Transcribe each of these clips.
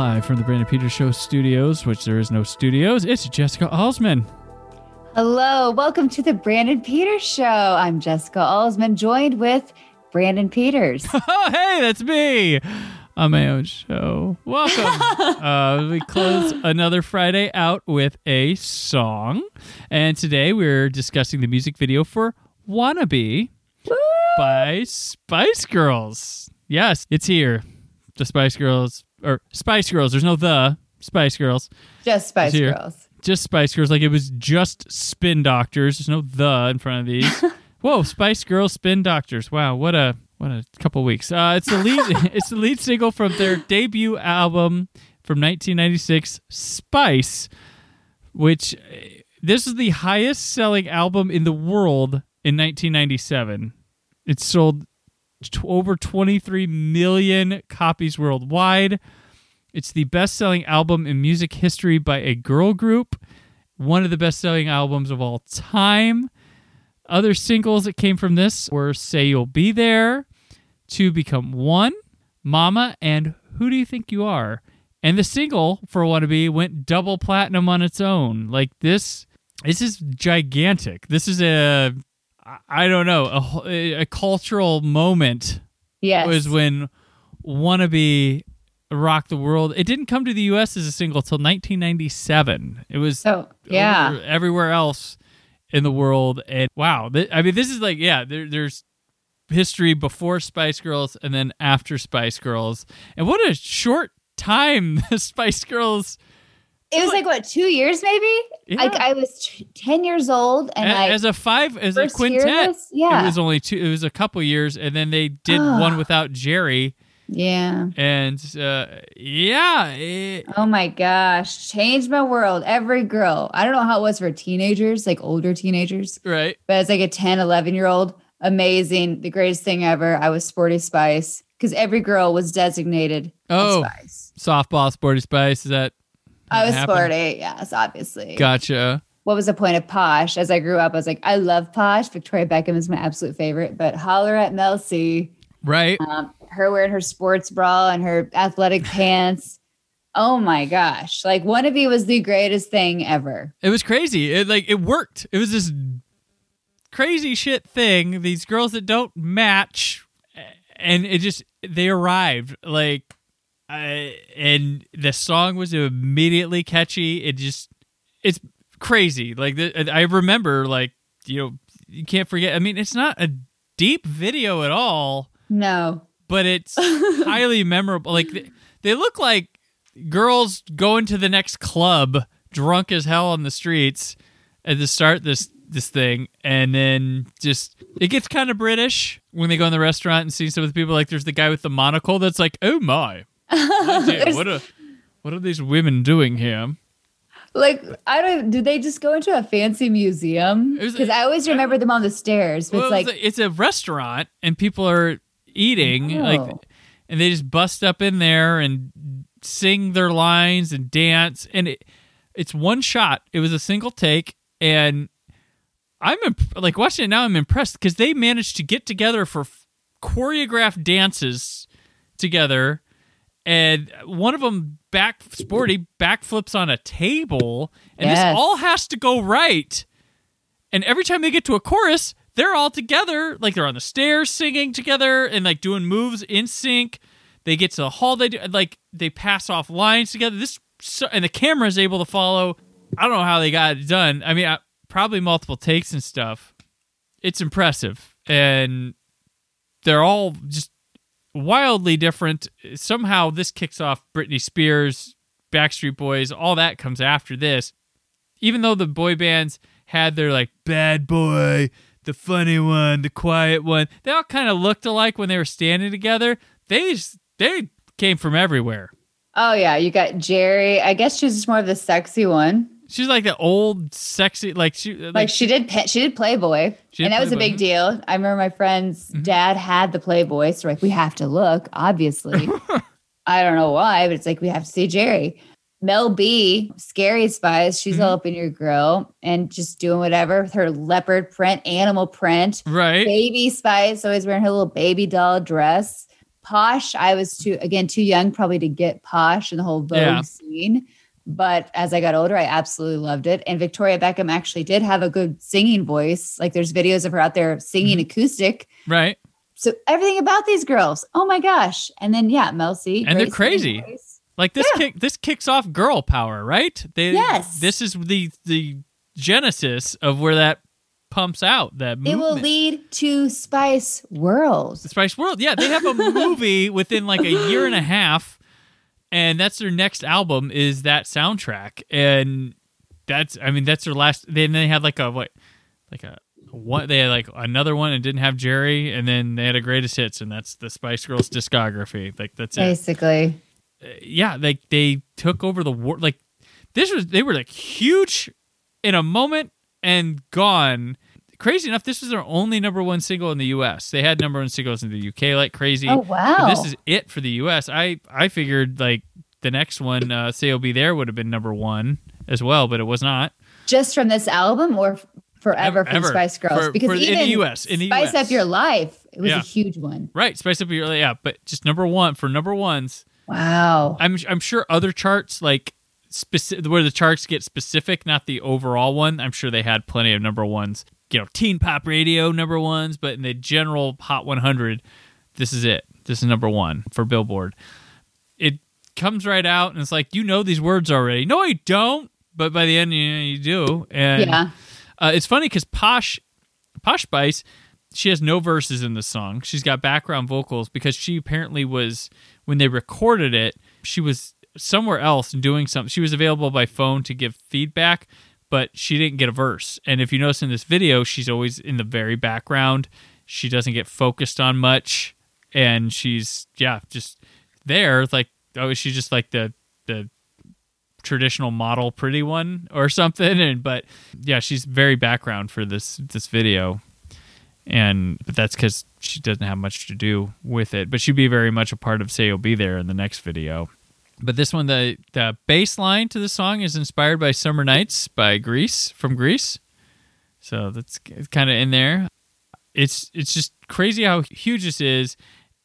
Live from the Brandon Peters Show studios, which there is no studios, it's Jessica Alsman. Hello, welcome to the Brandon Peters Show. I'm Jessica Alsman, joined with Brandon Peters. Oh, hey, that's me on my own show. Welcome. uh, we close another Friday out with a song. And today we're discussing the music video for Wannabe by Spice Girls. Yes, it's here. The Spice Girls, or Spice Girls. There's no the Spice Girls. Just Spice Here. Girls. Just Spice Girls. Like it was just Spin Doctors. There's no the in front of these. Whoa, Spice Girls, Spin Doctors. Wow, what a what a couple weeks. Uh, it's the lead. it's the lead single from their debut album from 1996, Spice, which uh, this is the highest selling album in the world in 1997. It sold t- over 23 million copies worldwide. It's the best selling album in music history by a girl group, one of the best selling albums of all time. Other singles that came from this were Say You'll Be There, 2 Become 1, Mama, and Who Do You Think You Are? And the single for Wannabe went double platinum on its own. Like this, this is gigantic. This is a, I- don't know, a, a cultural moment Yes. was when Wannabe rocked the world. It didn't come to the U.S. as a single till 1997. It was so, yeah. everywhere else in the world. And wow, th- I mean, this is like yeah, there, there's history before Spice Girls and then after Spice Girls, and what a short time the Spice Girls. It was like, what, two years maybe? Yeah. Like I was t- 10 years old and a- I. as a five as a quintet? Yeah. it was only two. It was a couple years, and then they did Ah. one without Geri, yeah. and uh, yeah, it, Oh my gosh. Changed my world. Every girl. I don't know how it was for teenagers, like older teenagers. right. but as like a 10 11 year old amazing the greatest thing ever i was sporty spice because every girl was designated Oh. spice softball sporty spice is that i was happened? sporty yes obviously. Gotcha. What was the point of posh? As i grew up i was like i love posh. Victoria beckham is my absolute favorite but holler at mel c right. Um, her wearing her sports bra and her athletic pants. Oh my gosh. Like one of you was the greatest thing ever. It was crazy. It like it worked. It was this crazy shit thing. These girls that don't match and it just they arrived like I, and the song was immediately catchy it just it's crazy like the, i remember like you know you can't forget i mean it's not a deep video at all no but it's highly memorable. Like they, they look like girls going to the next club, drunk as hell on the streets, at the start this this thing, and then just it gets kind of British when they go in the restaurant and see some of the people. Like there's the guy with the monocle that's like, oh my, what, what are what are these women doing here? Like I don't. Did they just go into a fancy museum? Because I always remember them on the stairs. Well, it's like it's, a, it's a restaurant and people are eating oh. like Oh. and they just bust up in there and sing their lines and dance and it, it's one shot it was a single take and i'm imp- like watching it now i'm impressed because they managed to get together for f- choreographed dances together and one of them back sporty backflips on a table and Yes. this all has to go right. And every time they get to a chorus they're all together like they're on the stairs singing together and like doing moves in sync. They get to the hall they do like they pass off lines together. This and the camera is able to follow. I don't know how they got it done. I mean I, probably multiple takes and stuff. It's impressive. And they're all just wildly different somehow this kicks off britney spears backstreet boys all that comes after this even though the boy bands had their like bad boy the funny one, the quiet one. They all kind of looked alike when they were standing together. They just, they came from everywhere. Oh yeah, you got Geri. I guess she's more of the sexy one. She's like the old sexy, like she like, Like she did, she did Playboy, She did and that was a big deal. I remember my friend's mm-hmm. dad had the Playboy, so like we have to look. Obviously, I don't know why, but it's like we have to see Geri. Mel B, Scary Spice, she's all up in your grill and just doing whatever with her leopard print, animal print. right. Baby Spice, always wearing her little baby doll dress. Posh, I was too again too young probably to get Posh and the whole Vogue Yeah. scene. But as I got older, I absolutely loved it. And Victoria Beckham actually did have a good singing voice. Like there's videos of her out there singing Mm-hmm. acoustic. Right. So everything about these girls, oh my gosh! And then yeah, Mel C, And they're crazy. Like this Yeah. kick this kicks off girl power, right? They, Yes. This is the the genesis of where that pumps out. That It will lead to Spice World. the Spice World. Yeah, they have a movie within like a year and a half, and that's their next album. Is that soundtrack? And that's I mean that's their last. Then they had like a what, like a one. They had like another one and didn't have Geri, and then they had a greatest hits, and that's the Spice Girls discography. Like that's it. Basically, uh, yeah, like they took over the world. Like this was they were like huge in a moment and gone. Crazy enough, this was their only number one single in the U.S. They had number one singles in the UK like crazy. Oh, But wow. this is it for the U.S. I I figured like the next one, uh, "Say I'll Be There," would have been number one as well, but it was not. just from this album or forever from Ever. Spice Girls? For- because for- in the US, in the Spice US. Up Your Life, it was Yeah. a huge one. Right, Spice Up Your Life. yeah, but just number one for number ones. Wow. I'm I'm sure other charts like specific where the charts get specific, not the overall one. I'm sure they had plenty of number ones. You know, teen pop radio number ones, but in the general Hot 100, this is it. This is number one for Billboard. It comes right out, and it's like you know these words already. No, I don't. But by the end, you, know, you do. And yeah. uh, it's funny because Posh, Posh Spice, she has no verses in the song. She's got background vocals because she apparently was when they recorded it. She was somewhere else doing something. She was available by phone to give feedback, but she didn't get a verse. And if you notice in this video, she's always in the very background. She doesn't get focused on much, and she's yeah, just there. Like oh, she's just like the the traditional model pretty one or something and but yeah she's very background for this this video and but that's because she doesn't have much to do with it but she'd be very much a part of say you'll be there in the next video but this one the the bass line to the song is inspired by summer nights by Grease from Grease so that's kind of in there. It's it's just crazy how huge this is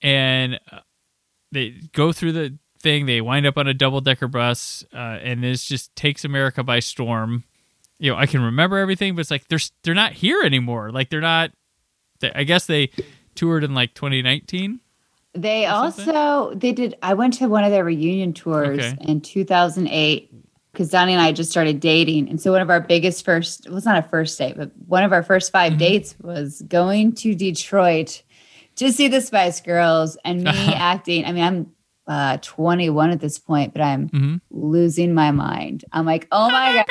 and uh, they go through the thing they wind up on a double decker bus uh, and this just takes america by storm. You know i can remember everything but it's like they're they're not here anymore. Like they're not they, i guess they toured in like 2019 They something? also they did. I went to one of their reunion tours Okay. in 2008 because Donnie and I just started dating, and so one of our biggest first well, it's not a first date, but one of our first 5 Mm-hmm. dates was going to Detroit to see the Spice Girls and me acting. I mean, I'm uh, 21 at this point, but I'm Mhm. losing my mind. I'm like, oh my god.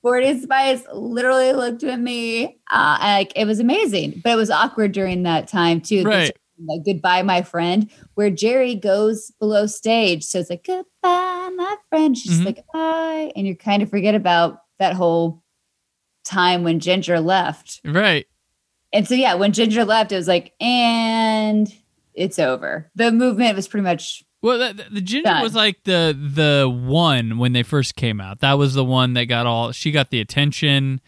Sporty Spice literally looked at me. Uh, like it was amazing, but it was awkward during that time too. Right. Like goodbye, my friend, where Geri goes below stage. So it's like goodbye, my friend. She's Mhm. like bye, and you kind of forget about that whole time when Ginger left. right And so yeah, when Ginger left, it was like, and it's over. The movement was pretty much well the, the- the ginger Done. was like the the one when they first came out that was the one that got all she got the attention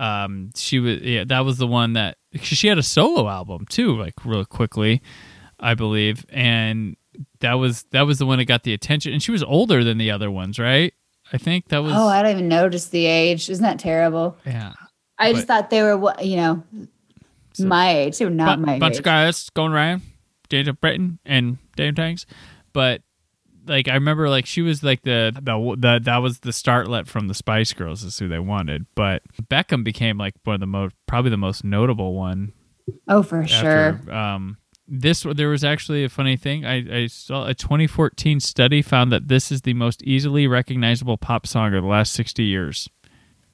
um she was yeah that was the one that she had a solo album too like real quickly i believe and that was that was the one that got the attention and she was older than the other ones right i think that was oh, I don't even notice the age. Isn't that terrible? yeah I just thought they were, what you know, So- my age. They were not Bu- my bunch age. of guys going around James of Britain and Dame Tanks, but like I remember, like she was like the, the the that was the startlet from the Spice Girls is who they wanted, but Beckham became like one of the most probably the most notable one. Oh, for sure. Um, this there was actually a funny thing. I, I saw a 2014 study found that this is the most easily recognizable pop song of the last 60 years.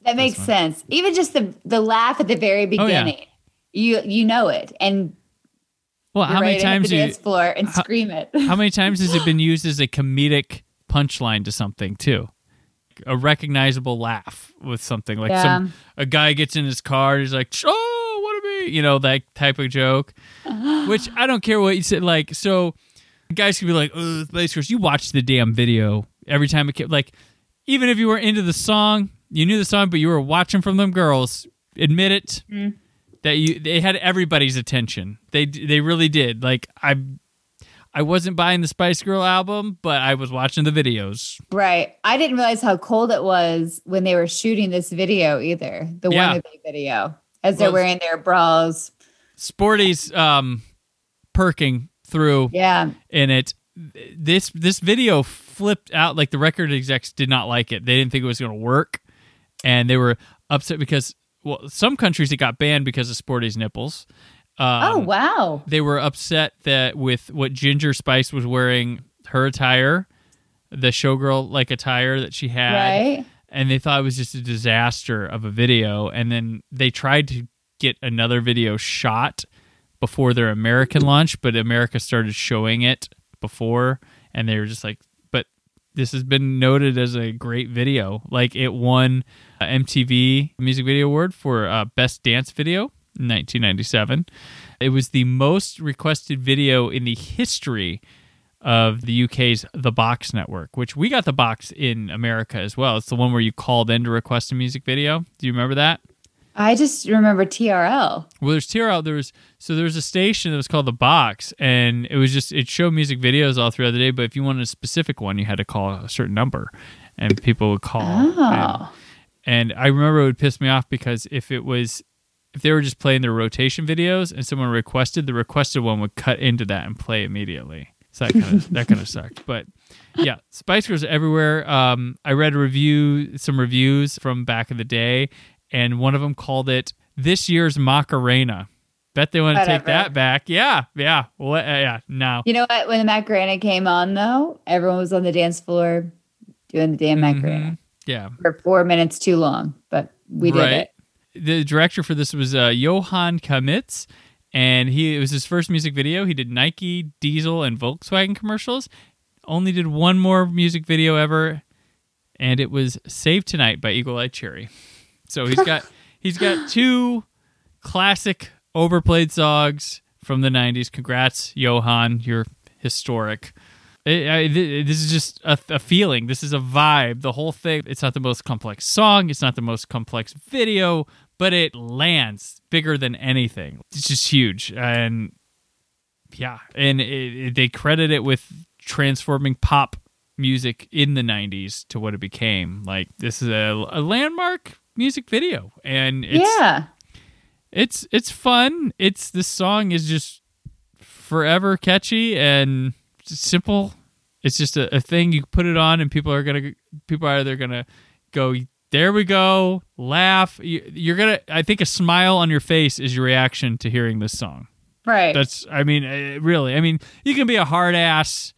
That makes sense. Even just the the laugh at the very Oh, yeah. beginning, you you know it, and Well, you're how many times the you, dance floor and how- scream it. how many times has it been used as a comedic punchline to something too? A recognizable laugh with something like Yeah. some a guy gets in his car and he's like, "Oh, what a me," you know that type of joke. Which I don't care what you said. Like, so guys could be like, "Oh, Girls." You watch the damn video every time it came. Like, even if you were into the song, you knew the song, but you were watching from them girls. Admit it mm. That you they had everybody's attention. They they really did. Like I I wasn't buying the Spice Girl album, but I was watching the videos. Right. I didn't realize how cold it was when they were shooting this video either. The Yeah. wannabe video, as they're Well, wearing their bras. Sporty's um perking through Yeah. in it. This this video flipped out like the record execs did not like it. They didn't think it was going to work, and they were upset because well, some countries it got banned because of Sporty's nipples. Um, oh wow. they were upset that with what Ginger Spice was wearing, her attire, the showgirl like attire that she had, Right. and they thought it was just a disaster of a video. And then they tried to get another video shot before their American launch, but America started showing it before, and they were just like, "But this has been noted as a great video. Like it won a MTV Music Video Award for uh, Best Dance Video." in 1997. It was the most requested video in the history of the UK's The Box Network, which we got The Box in America as well. It's the one where you called in to request a music video. Do you remember that? I just remember TRL. Well, there's TRL. There was so there was a station that was called the Box, and it was just it showed music videos all throughout the day. But if you wanted a specific one, you had to call a certain number, and people would call. And, Oh. and I remember it would piss me off because if it was if they were just playing their rotation videos and someone requested, the requested one would cut into that and play immediately. So that kind of that kind of sucked. But yeah, Spice Girls everywhere. Um, I read a review, some reviews from back in the day, and one of them called it this year's Macarena. Bet they want to take that back. Yeah, yeah, what? Uh, yeah. Now, You know what? When the Macarena came on, though, everyone was on the dance floor doing the damn Macarena Mhm. yeah, for four minutes too long, but we did Right. it. the director for this was uh, Johan Camitz, and he it was his first music video. He did Nike, Diesel, and Volkswagen commercials. Only did one more music video ever, and it was "Save Tonight" by Eagle Eye Cherry. So he's got he's got two classic overplayed songs from the '90s. Congrats, Johan! You're historic. I- I- this is just a, a feeling. This is a vibe. The whole thing. It's not the most complex song. It's not the most complex video, but it lands bigger than anything. It's just huge, and yeah, and it, it- they credit it with transforming pop music in the '90s to what it became. Like this is a, a landmark music video, and it's yeah. it's it's fun. It's this song is just forever catchy and simple. It's just a, a thing you put it on and people are gonna people are either gonna go there we go laugh. You, you're gonna I think a smile on your face is your reaction to hearing this song. Right. That's I mean uh, really I mean you can be a hard ass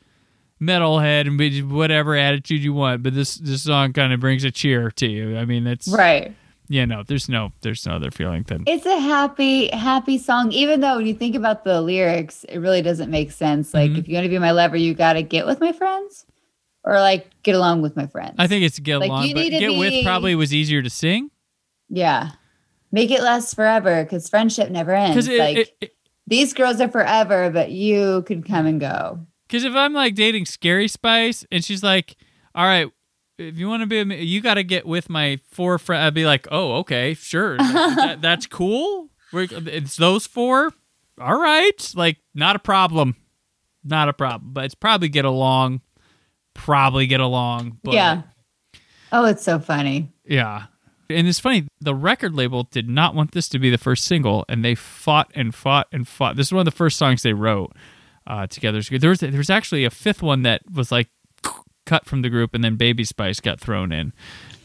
metalhead and be whatever attitude you want, but this this song kind of brings a cheer to you. I mean it's right. yeah no there's no there's no other feeling than It's a happy, happy song, even though when you think about the lyrics, it really doesn't make sense. Like, Mhm. if you're going to be my lover, you got to get with my friends or like get along with my friends. I think it's get Like, along, you but get with probably was easier to sing yeah. Make it last forever because friendship never ends. it, like, it, it- these girls are forever, but you can come and go. Cause if I'm like dating Scary Spice and she's like, "All right, if you want to be, a, you got to get with my four friends," I'd be like, "Oh, okay, sure, that, that- that's cool. We're, it's those four. All right, like not a problem, not a problem. But it's probably get along, probably get along. But yeah. Oh, it's so funny. Yeah. And it's funny, the record label did not want this to be the first single, and they fought and fought and fought. This is one of the first songs they wrote uh, together. There was, there was actually a fifth one that was like cut from the group, and then Baby Spice got thrown in.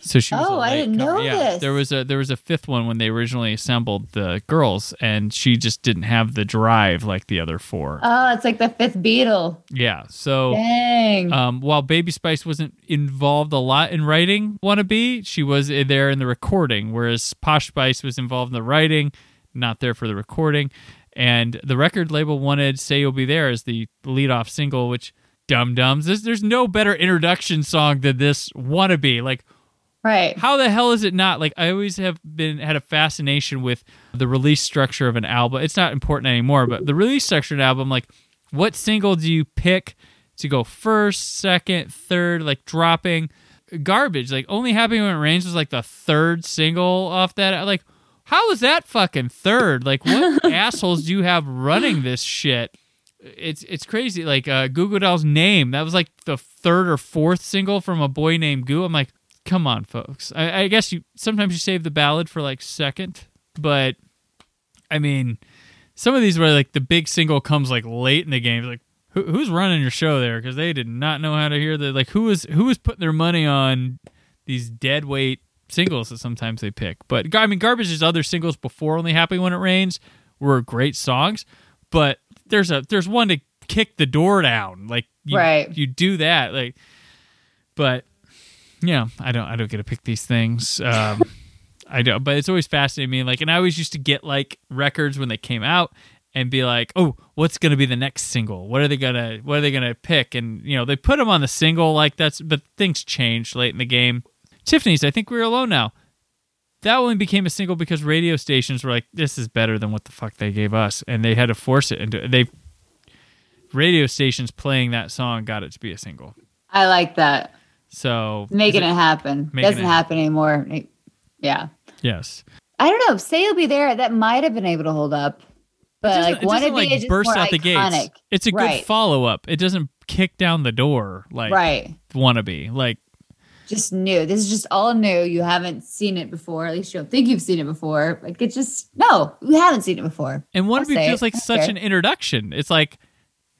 So she was. Oh, I didn't comer. know yeah, this. There was a there was a fifth one when they originally assembled the girls, and she just didn't have the drive like the other four. Oh, it's like the fifth Beatle. yeah. So. Dang. Um, while Baby Spice wasn't involved a lot in writing "Wannabe," she was there in the recording, whereas Posh Spice was involved in the writing, not there for the recording. And the record label wanted "Say You'll Be There" as the lead-off single, which dum dums. There's, there's no better introduction song than this "Wannabe." Like, right. how the hell is it not? Like, I always have been had a fascination with the release structure of an album. It's not important anymore, but the release structure of an album, like, what single do you pick to go first, second, third, like dropping garbage? Like, only happy when it rains was like the third single off that. Like, how is that fucking third? Like, what assholes do you have running this shit? It's it's crazy. Like uh, Goo Goo Dolls' name that was like the third or fourth single from a boy named Goo. I'm like, come on, folks. I, I guess you sometimes you save the ballad for like second, but I mean, some of these were like the big single comes like late in the game. Like, who, who's running your show there? Because they did not know how to hear the like who was who was putting their money on these dead weight singles that sometimes they pick. But I mean, Garbage's other singles before "Only Happy When It Rains" were great songs, but there's a there's one to kick the door down. Like, you, Right. You do that, like, but yeah, I don't I don't get to pick these things. Um, I don't, but it's always fascinating me. Like, and I always used to get like records when they came out and be like, "Oh, what's going to be the next single? What are they gonna What are they gonna pick?" And you know, they put them on the single like that's, but things change late in the game. Tiffany's, I think we're alone now. That only became a single because radio stations were like, "This is better than what the fuck they gave us," and they had to force it into they. Radio stations playing that song got it to be a single. I like that. So Making it happen. Making Doesn't it happen anymore. Yeah. yes, I don't know. Say you'll be there. That might have been able to hold up. But it like it one of like just burst out the iconic. gates. It's a good Right. follow up. It doesn't kick down the door like Right. wannabe. Like Just new. This is just all new. You haven't seen it before. At least you don't think you've seen it before. Like it's just no, you haven't seen it before. and I'll wannabe say feels it. like such an introduction. It's like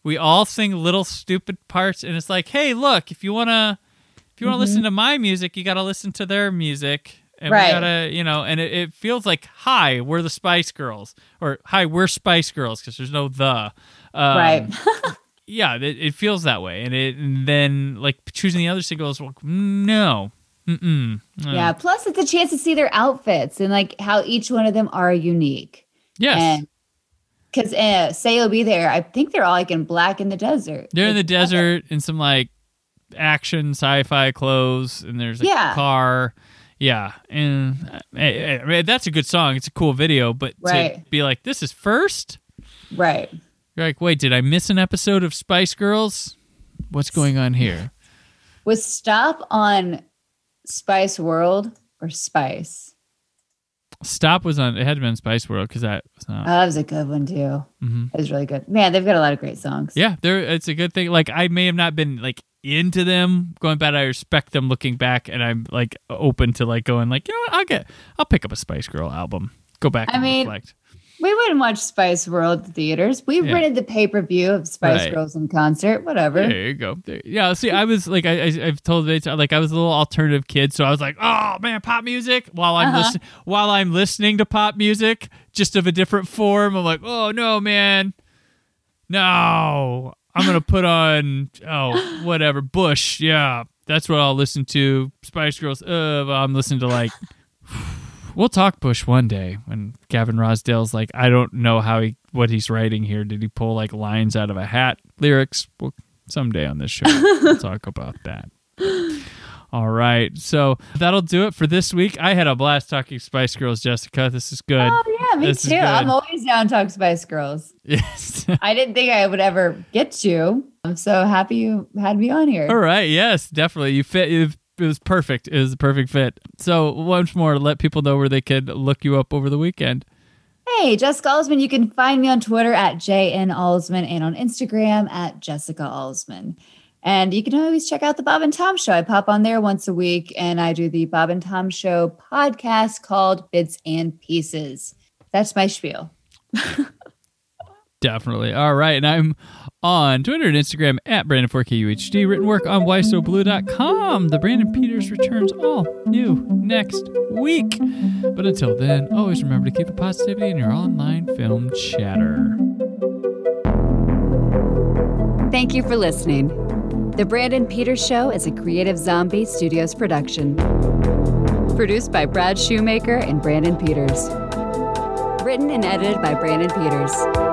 we all sing little stupid parts, and it's like, hey, look, if you wanna if you wanna Mhm. listen to my music, you gotta listen to their music. And we Right. gotta, you know, and it, it feels like, hi, we're the Spice Girls, or hi, we're Spice Girls, because there's no the. Um, right. yeah, it, it feels that way, and it and then like choosing the other singles, well, no, mm-mm, yeah. Plus it's a chance to see their outfits and like how each one of them are unique. yes, And because uh, say you'll be there. I think they're all like in black in the desert. they're in the desert in some like action sci-fi clothes, and there's a Yeah. car, yeah, and uh, eh, eh, that's a good song. It's a cool video, but to be like, this is first, Right. You're like, wait, did I miss an episode of Spice Girls? What's going on here? Was stop on Spice World or Spice? Stop was on. It had to be on Spice World because that was Oh, that was a good one too. mhm. That was really good. Man, they've got a lot of great songs. Yeah, there. It's a good thing. Like I may have not been like into them going back. I respect them looking back, and I'm like open to like going like you know what I'll get I'll pick up a Spice Girl album. Go back I mean, reflect. We wouldn't watch Spice World at theaters. We Yeah. rented the pay per view of Spice Right. Girls in concert. Whatever. There you go. There- yeah. See, I was like, I, I, I've told it like I was a little alternative kid, so I was like, oh man, pop music while I'm Uh-huh. listening while I'm listening to pop music, just of a different form. I'm like, oh no, man, no, I'm gonna put on oh whatever Bush. Yeah, that's what I'll listen to. Spice Girls. Uh, I'm listening to like. We'll talk Bush one day when Gavin Rossdale's like, I don't know how he what he's writing here. Did he pull like lines out of a hat? Lyrics? Well, someday on this show we'll talk about that. All right, so that'll do it for this week. I had a blast talking Spice Girls, Jessica. This is good. Oh yeah, me This too. I'm always down to talk Spice Girls. Yes. I didn't think I would ever get you. I'm so happy you had me on here. All right. Yes, definitely. You fit. It it was perfect. It was a perfect fit. So once more, let people know where they could look you up over the weekend. Hey, Jessica Alsman. You can find me on Twitter at JN Alsman and on Instagram at Jessica Alsman. And you can always check out the Bob and Tom Show. I pop on there once a week and I do the Bob and Tom Show podcast called Bits and Pieces. That's my spiel. Definitely. All right. And I'm on Twitter and Instagram at Brandon4KUHD. Written work on whysoblue.com. The Brandon Peters returns all new next week. But until then, always remember to keep the positivity in your online film chatter. Thank you for listening. The Brandon Peters Show is a Creative Zombie Studios production. Produced by Brad Shoemaker and Brandon Peters. Written and edited by Brandon Peters.